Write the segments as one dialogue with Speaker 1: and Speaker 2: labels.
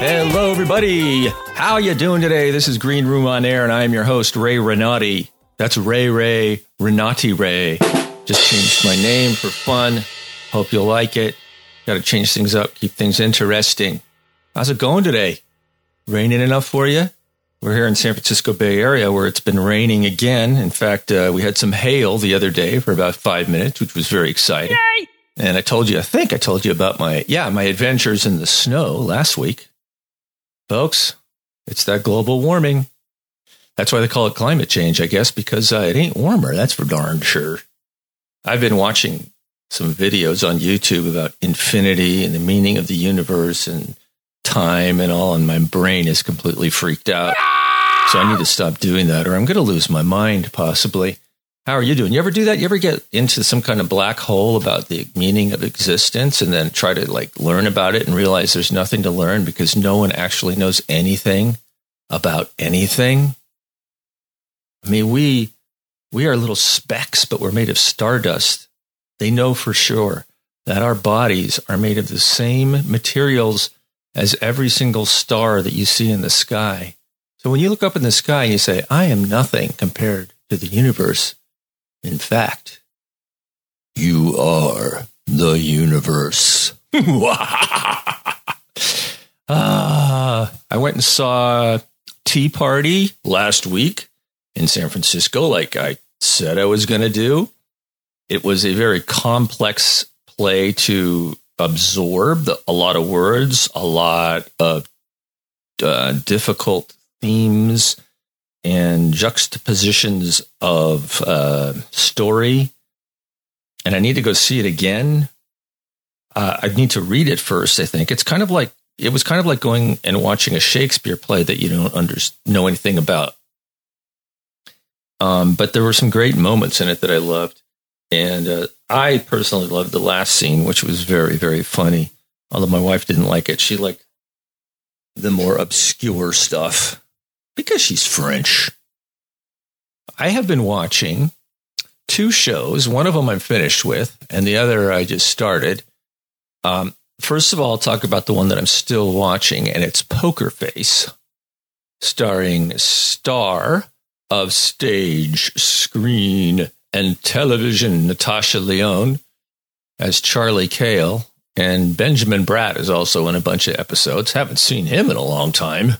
Speaker 1: Hello, everybody. How you doing today? This is Green Room on Air, and I am your host, Ray Renati. That's Ray Ray Renati Ray. Just changed my name for fun. Hope you'll like it. Got to change things up, keep things interesting. How's it going today? Raining enough for you? We're here in San Francisco Bay Area where it's been raining again. In fact, uh, we had some hail the other day for about five minutes, which was very exciting. And I told you, I think I told you about my, yeah, my adventures in the snow last week. Folks, it's that global warming. That's why they call it climate change, I guess, because uh, it ain't warmer. That's for darn sure. I've been watching some videos on YouTube about infinity and the meaning of the universe and time and all, and my brain is completely freaked out. So I need to stop doing that, or I'm going to lose my mind possibly. How are you doing? You ever do that? You ever get into some kind of black hole about the meaning of existence and then try to like learn about it and realize there's nothing to learn because no one actually knows anything about anything? I mean, we we are little specks, but we're made of stardust. They know for sure that our bodies are made of the same materials as every single star that you see in the sky. So when you look up in the sky and you say, I am nothing compared to the universe, in fact, you are the universe. ah, I went and saw Tea Party last week in San Francisco, like I said I was going to do. It was a very complex play to absorb, the, a lot of words, a lot of uh, difficult themes and juxtapositions of uh, story. And I need to go see it again. Uh, I need to read it first. I think it's kind of like it was kind of like going and watching a Shakespeare play that you don't under, know anything about. Um, but there were some great moments in it that I loved. And uh, I personally loved the last scene, which was very, very funny. Although my wife didn't like it. She liked the more obscure stuff because she's French. I have been watching two shows. One of them I'm finished with, and the other I just started. Um, first of all, I'll talk about the one that I'm still watching, and it's Poker Face, starring star of stage, screen, and television Natasha Lyonne as Charlie Cale. And Benjamin Bratt is also in a bunch of episodes. Haven't seen him in a long time.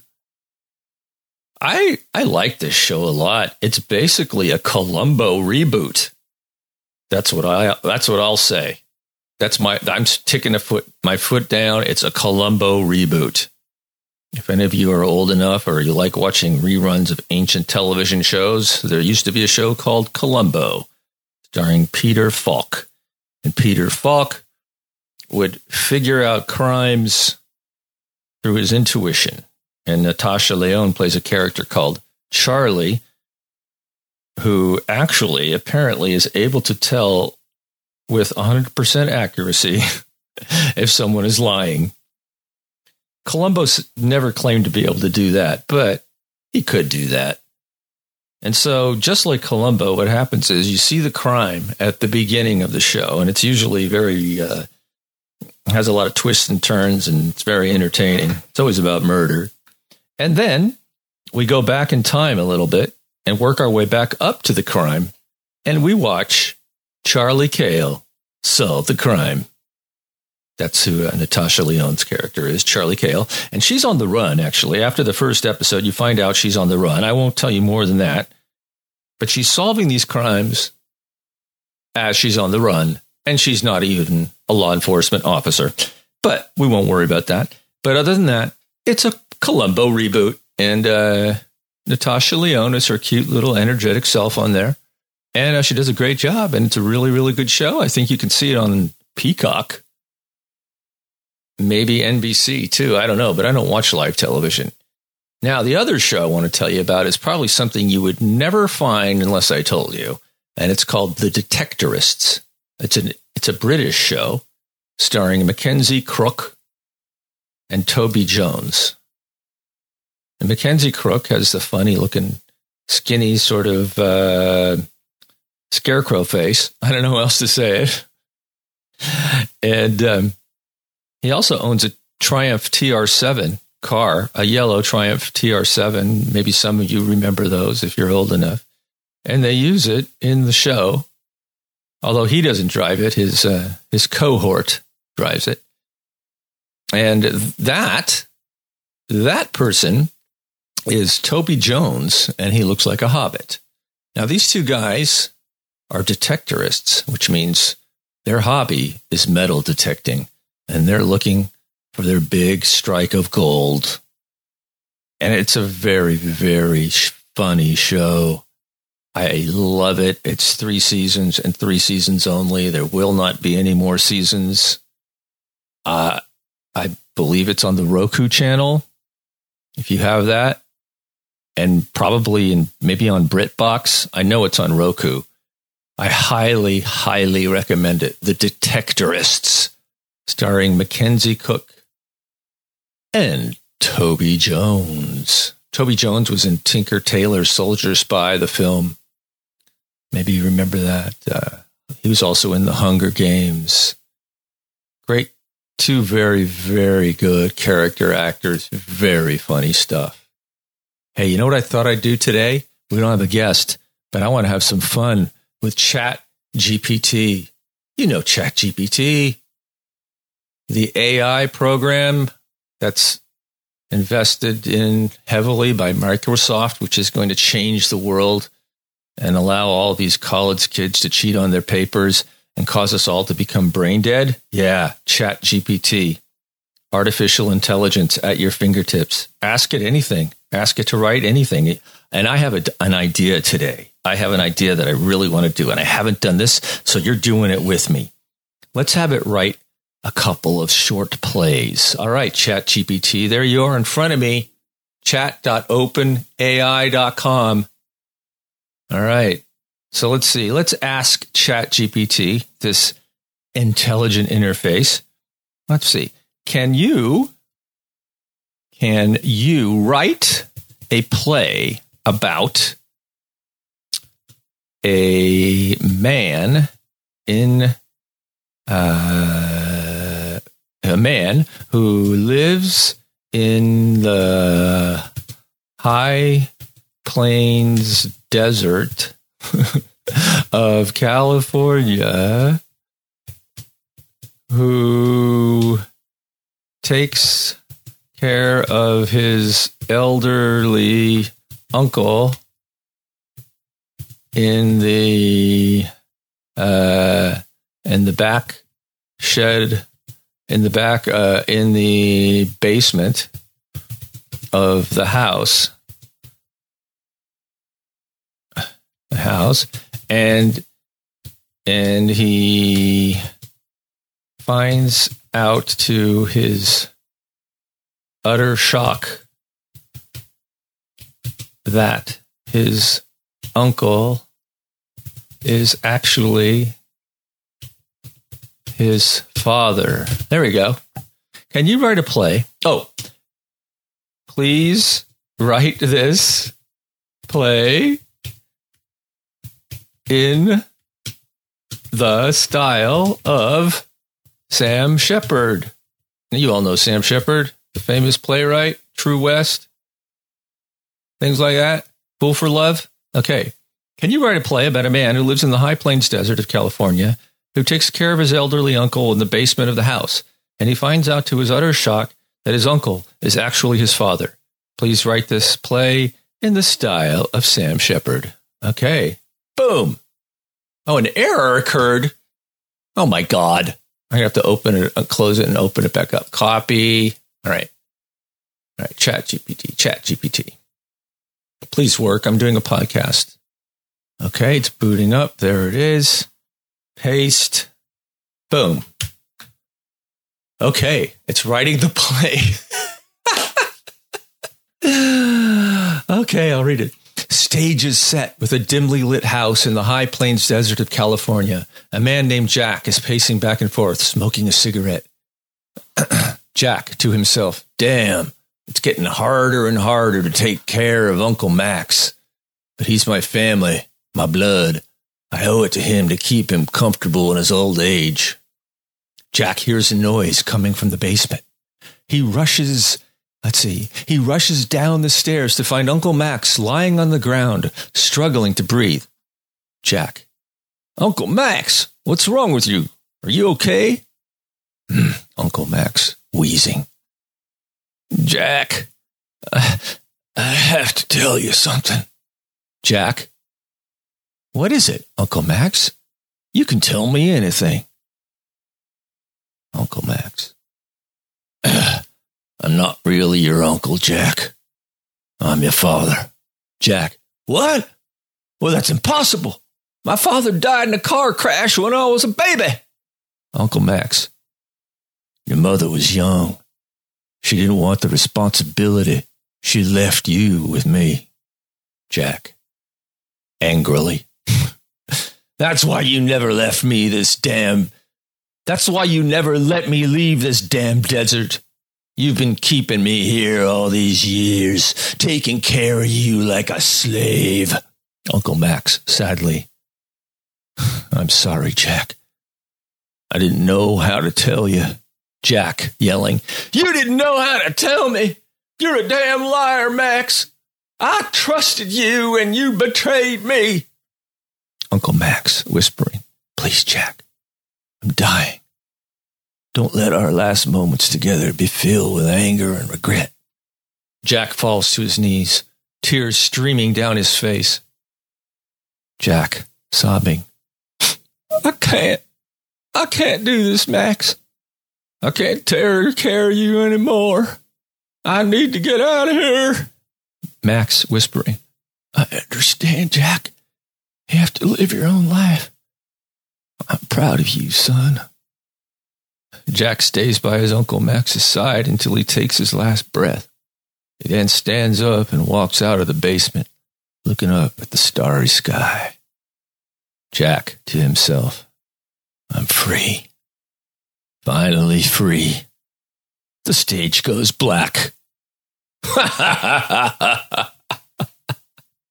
Speaker 1: I I like this show a lot. It's basically a Columbo reboot. That's what I that's what I'll say. That's my I'm ticking a foot my foot down. It's a Columbo reboot. If any of you are old enough or you like watching reruns of ancient television shows, there used to be a show called Columbo, starring Peter Falk. And Peter Falk would figure out crimes through his intuition. And Natasha Lyonne plays a character called Charlie, who actually apparently is able to tell with 100% accuracy if someone is lying. Columbus never claimed to be able to do that, but he could do that. And so, just like Columbo, what happens is you see the crime at the beginning of the show, and it's usually very, uh, has a lot of twists and turns, and it's very entertaining. It's always about murder. And then we go back in time a little bit and work our way back up to the crime, and we watch Charlie Cale solve the crime. That's who uh, Natasha Lyonne's character is, Charlie Cale. And she's on the run, actually. After the first episode, you find out she's on the run. I won't tell you more than that. But she's solving these crimes as she's on the run. And she's not even a law enforcement officer. But we won't worry about that. But other than that, it's a Columbo reboot. And uh, Natasha Lyonne is her cute little energetic self on there. And uh, she does a great job. And it's a really, really good show. I think you can see it on Peacock maybe NBC too. I don't know, but I don't watch live television. Now, the other show I want to tell you about is probably something you would never find unless I told you, and it's called The Detectorists. It's an it's a British show starring Mackenzie Crook and Toby Jones. And Mackenzie Crook has the funny looking, skinny, sort of uh, scarecrow face. I don't know how else to say it. And um, he also owns a Triumph TR7 car, a yellow Triumph TR7. Maybe some of you remember those if you're old enough. And they use it in the show. Although he doesn't drive it, his uh, his cohort drives it. And that that person is Toby Jones, and he looks like a hobbit. Now, these two guys are detectorists, which means their hobby is metal detecting, and they're looking for their big strike of gold. And it's a very, very funny show. I love it. It's three seasons and three seasons only. There will not be any more seasons. Uh, I believe it's on the Roku channel. If you have that, and probably in maybe on BritBox. I know it's on Roku. I highly, highly recommend it. The Detectorists, starring Mackenzie Crook and Toby Jones. Toby Jones was in Tinker Tailor Soldier Spy, the film. Maybe you remember that. Uh, he was also in The Hunger Games. Great, two very, very good character actors. Very funny stuff. Hey, you know what I thought I'd do today? We don't have a guest, but I want to have some fun with Chat GPT. You know Chat GPT, the AI program that's invested in heavily by Microsoft, which is going to change the world and allow all these college kids to cheat on their papers and cause us all to become brain dead. Yeah, Chat GPT, artificial intelligence at your fingertips. Ask it anything ask it to write anything. And I have a, an idea today. I have an idea that I really want to do, and I haven't done this, so you're doing it with me. Let's have it write a couple of short plays. All right, Chat GPT, there you are in front of me. Chat.openai.com. All right. So let's see. Let's ask Chat GPT, this intelligent interface. Let's see. Can you can you write a play about a man in uh, a man who lives in the high plains desert of California who takes care of his elderly uncle in the uh, in the back shed in the back uh, in the basement of the house. The house. And and he finds out to his utter shock that his uncle is actually his father. There we go. Can you write a play? Oh, please write this play in the style of Sam Shepard. You all know Sam Shepard the famous playwright, True West, things like that. Fool for Love. Okay. Can you write a play about a man who lives in the high plains desert of California who takes care of his elderly uncle in the basement of the house? And he finds out to his utter shock that his uncle is actually his father. Please write this play in the style of Sam Shepard. Okay. Boom. Oh, an error occurred. Oh my God. I have to open it, uh, close it, and open it back up. Copy. All right. All right. Chat GPT, Chat GPT. Please work. I'm doing a podcast. Okay. It's booting up. There it is. Paste. Boom. Okay. It's writing the play. okay. I'll read it. Stage is set with a dimly lit house in the high plains desert of California. A man named Jack is pacing back and forth, smoking a cigarette. Jack to himself, damn, it's getting harder and harder to take care of Uncle Max. But he's my family, my blood. I owe it to him to keep him comfortable in his old age. Jack hears a noise coming from the basement. He rushes, let's see, he rushes down the stairs to find Uncle Max lying on the ground, struggling to breathe. Jack, Uncle Max, what's wrong with you? Are you okay? Hmm, Uncle Max, wheezing. Jack, I, I have to tell you something. Jack, what is it, Uncle Max? You can tell me anything. Uncle Max, I'm not really your uncle, Jack. I'm your father. Jack, what? Well, that's impossible. My father died in a car crash when I was a baby. Uncle Max, your mother was young. She didn't want the responsibility. She left you with me. Jack, angrily. That's why you never left me this damn. That's why you never let me leave this damn desert. You've been keeping me here all these years, taking care of you like a slave. Uncle Max, sadly. I'm sorry, Jack. I didn't know how to tell you. Jack, yelling, You didn't know how to tell me. You're a damn liar, Max. I trusted you and you betrayed me. Uncle Max, whispering, Please, Jack, I'm dying. Don't let our last moments together be filled with anger and regret. Jack falls to his knees, tears streaming down his face. Jack, sobbing, I can't. I can't do this, Max. I can't care of you anymore. I need to get out of here. Max whispering, I understand, Jack. You have to live your own life. I'm proud of you, son. Jack stays by his Uncle Max's side until he takes his last breath. He then stands up and walks out of the basement, looking up at the starry sky. Jack to himself, I'm free. Finally free. The stage goes black.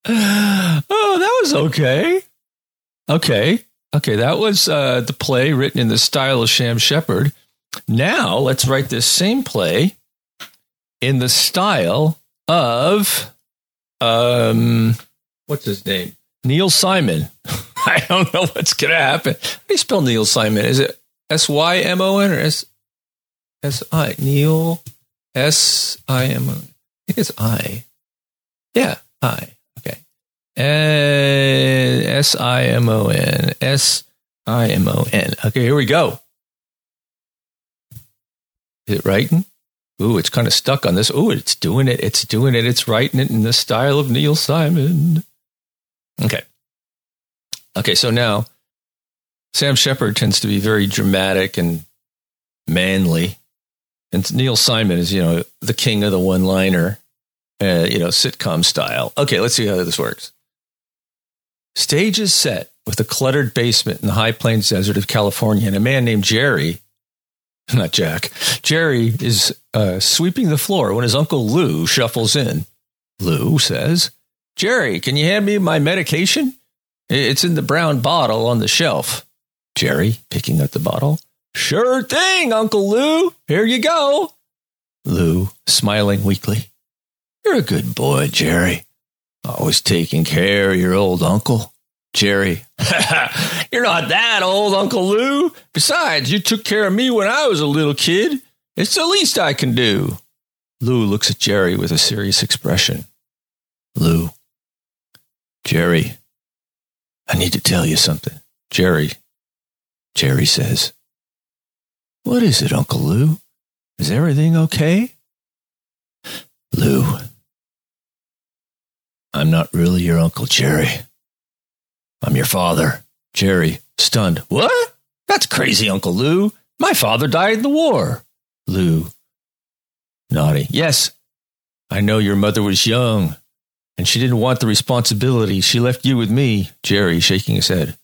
Speaker 1: oh, that was okay. Okay. Okay, that was uh, the play written in the style of Sam Shepard. Now let's write this same play in the style of um what's his name? Neil Simon. I don't know what's gonna happen. How do you spell Neil Simon? Is it S Y M O N or S S I Neil S I M O? I think it's I. Yeah, I. S I M O N S I M O N. Okay, here we go. Is it writing? Ooh, it's kind of stuck on this. Ooh, it's doing it. It's doing it. It's writing it in the style of Neil Simon. Okay. Okay, so now Sam Shepard tends to be very dramatic and manly. And Neil Simon is, you know, the king of the one liner, uh, you know, sitcom style. Okay, let's see how this works. Stage is set with a cluttered basement in the high plains desert of California, and a man named Jerry, not Jack, Jerry is uh, sweeping the floor when his uncle Lou shuffles in. Lou says, Jerry, can you hand me my medication? It's in the brown bottle on the shelf. Jerry, picking up the bottle. Sure thing, Uncle Lou. Here you go. Lou, smiling weakly. You're a good boy, Jerry. Always taking care of your old uncle. Jerry, you're not that old, Uncle Lou. Besides, you took care of me when I was a little kid. It's the least I can do. Lou looks at Jerry with a serious expression. Lou, Jerry, I need to tell you something. Jerry, Jerry says, What is it, Uncle Lou? Is everything okay? Lou, I'm not really your Uncle Jerry. I'm your father. Jerry, stunned. What? That's crazy, Uncle Lou. My father died in the war. Lou, nodding. Yes, I know your mother was young and she didn't want the responsibility. She left you with me. Jerry, shaking his head.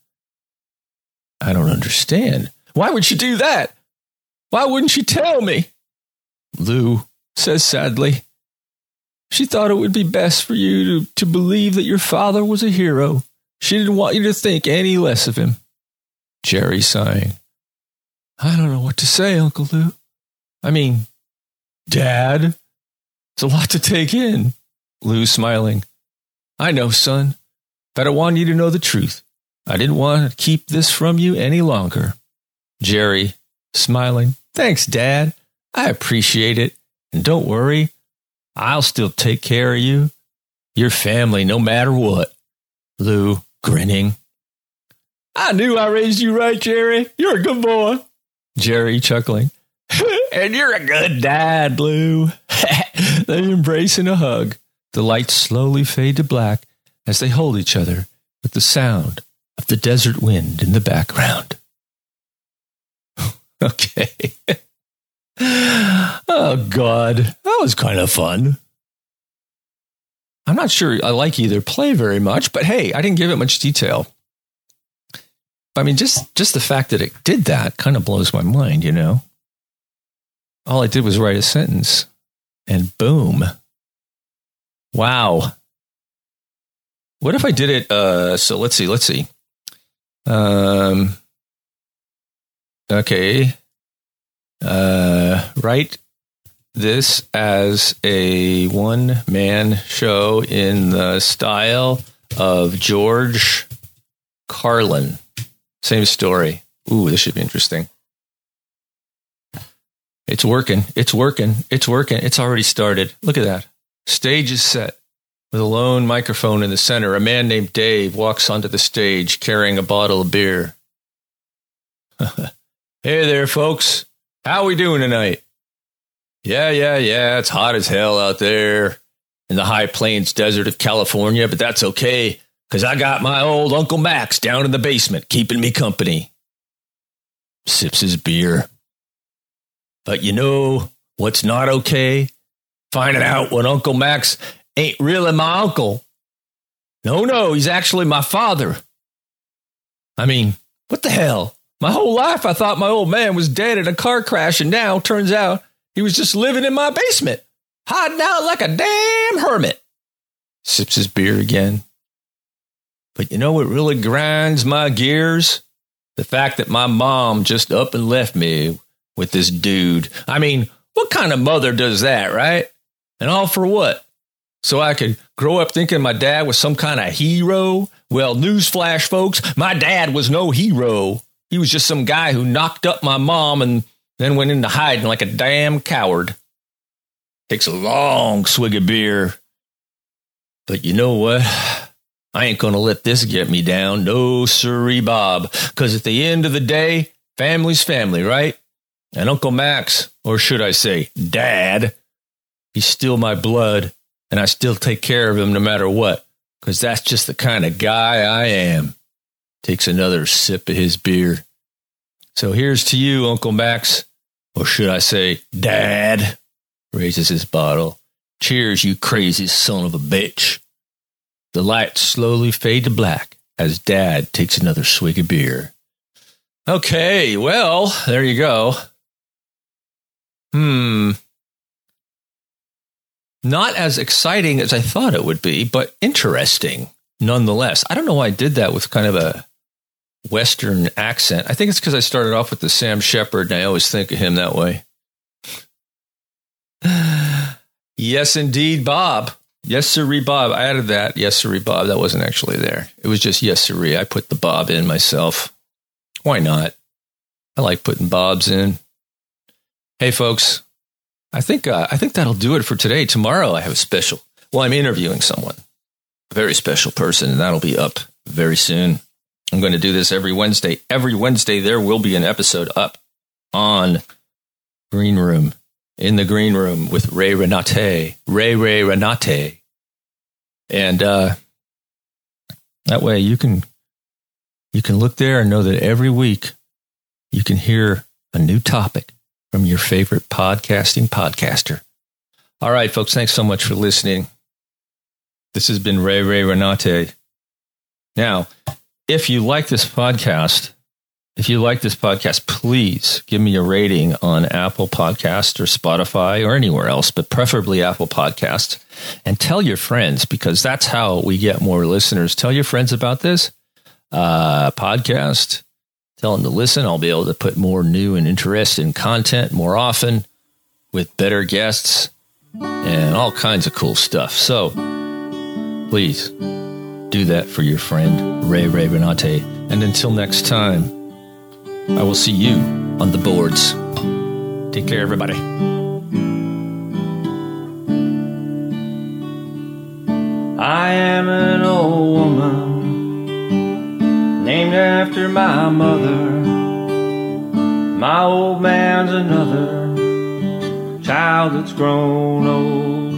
Speaker 1: I don't understand. Why would she do that? Why wouldn't she tell me? Lou says sadly, She thought it would be best for you to, to believe that your father was a hero She didn't want you to think any less of him. Jerry sighing. I don't know what to say, Uncle Lou. I mean, Dad, it's a lot to take in. Lou smiling. I know, son, but I want you to know the truth. I didn't want to keep this from you any longer. Jerry, smiling. Thanks, Dad. I appreciate it. And don't worry, I'll still take care of you, your family, no matter what. Lou, grinning. I knew I raised you right, Jerry. You're a good boy. Jerry, chuckling. and you're a good dad, Lou. they embrace in a hug. The lights slowly fade to black as they hold each other with the sound of the desert wind in the background. okay. Oh, God. That was kind of fun. I'm not sure I like either play very much, but hey, I didn't give it much detail. I mean, just just the fact that it did that kind of blows my mind, you know. All I did was write a sentence, and boom! Wow. What if I did it? Uh, so let's see. Let's see. Um. Okay. Uh, write this as a one man show in the style of George Carlin. Same story. Ooh, this should be interesting. It's working. It's working. It's working. It's already started. Look at that. Stage is set. With a lone microphone in the center, a man named Dave walks onto the stage carrying a bottle of beer. hey there, folks. How we doing tonight? Yeah, yeah, yeah. It's hot as hell out there in the high plains desert of California, but that's okay because I got my old Uncle Max down in the basement keeping me company. Sips his beer. But you know what's not okay? Finding out when Uncle Max ain't really my uncle. No, no, he's actually my father. I mean, what the hell? My whole life I thought my old man was dead in a car crash, and now turns out he was just living in my basement, hiding out like a damn hermit. Sips his beer again. But you know what really grinds my gears? The fact that my mom just up and left me with this dude. I mean, what kind of mother does that, right? And all for what? So I could grow up thinking my dad was some kind of hero? Well, newsflash, folks, my dad was no hero. He was just some guy who knocked up my mom and then went into hiding like a damn coward. Takes a long swig of beer. But you know what? I ain't gonna let this get me down. No sirree, Bob. Because at the end of the day, family's family, right? And Uncle Max, or should I say, Dad, he's still my blood, and I still take care of him no matter what. Because that's just the kind of guy I am. Takes another sip of his beer. So here's to you, Uncle Max, or should I say, Dad, raises his bottle. Cheers, you crazy son of a bitch. The lights slowly fade to black as Dad takes another swig of beer. Okay, well, there you go. Hmm. Not as exciting as I thought it would be, but interesting nonetheless. I don't know why I did that with kind of a Western accent. I think it's because I started off with the Sam Shepard, and I always think of him that way. yes, indeed, Bob. Yes, sirree, Bob. I added that. Yes, sirree, Bob. That wasn't actually there. It was just yes, sirree. I put the Bob in myself. Why not? I like putting Bobs in. Hey, folks. I think uh, I think that'll do it for today. Tomorrow, I have a special. Well, I'm interviewing someone, a very special person, and that'll be up very soon. I'm going to do this every Wednesday. Every Wednesday, there will be an episode up on Green Room in the green room with Ray Renate, Ray Ray Renate, and uh, that way you can you can look there and know that every week you can hear a new topic from your favorite podcasting podcaster. All right, folks, thanks so much for listening. This has been Ray Ray Renate. Now, if you like this podcast,
Speaker 2: If you like this podcast, please give me a rating on Apple Podcast or Spotify or anywhere else, but preferably Apple Podcast. And tell your friends because that's how we get more listeners. Tell your friends about this uh, podcast. Tell them to listen. I'll be able to put more new and interesting content more often with better guests and all kinds of cool stuff. So please do that for your friend, Ray Ravenate. And until next time, I will see you on the boards. Take care, everybody.
Speaker 1: I am an old woman named after my mother. My old man's another child that's grown old.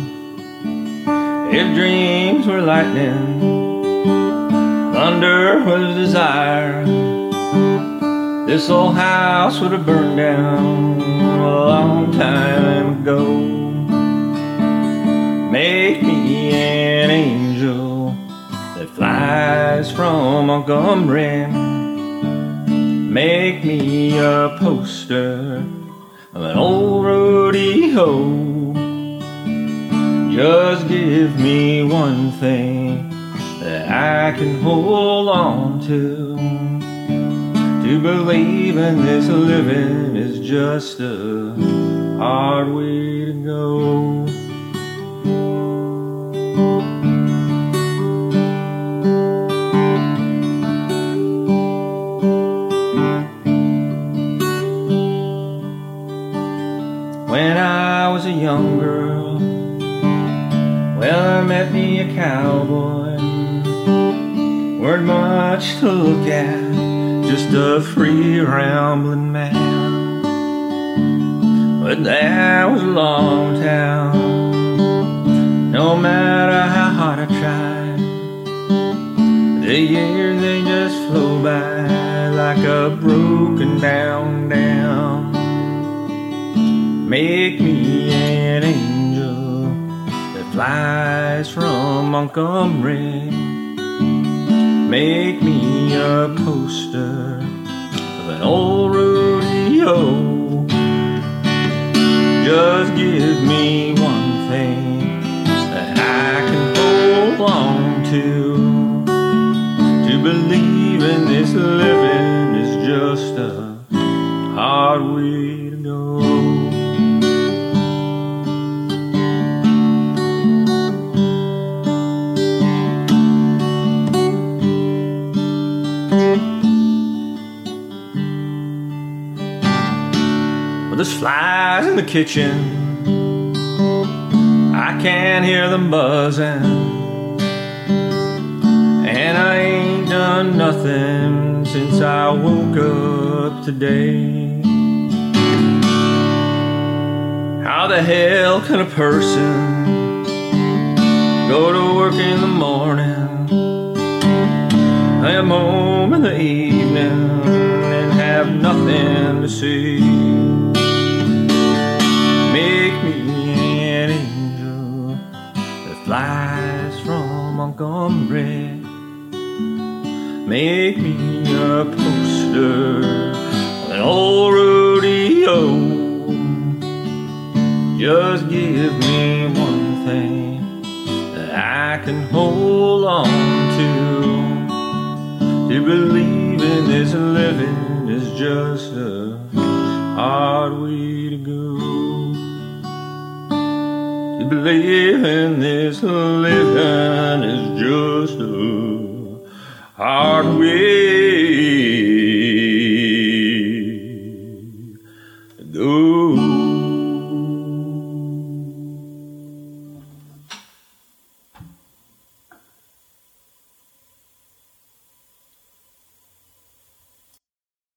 Speaker 1: If dreams were lightning, thunder desire. This old house would have burned down a long time ago. Make me an angel that flies from Montgomery. Make me a poster of an old rodeo. Just give me one thing I can hold on to. To believe in this living is just a hard way to go. When I was a young girl, well, I met me a cowboy. Weren't much to look at, just a free rambling man. But that was a long town, no matter how hard I tried. The years they just flow by like a broken down dam. Make me an angel that flies from Montgomery. Make me a poster of an old rodeo. Just give me one thing that I can hold on to. To believe in this living is just a hard way there's flies in the kitchen. I can't hear them buzzing. And I ain't done nothing since I woke up today. How the hell can a person go to work in the morning, come home in the evening, and have nothing to see? Flies from Montgomery. Make me a poster of an old rodeo. Just give me one thing that I can hold on to. To believe in this living is just In this living is just a hard way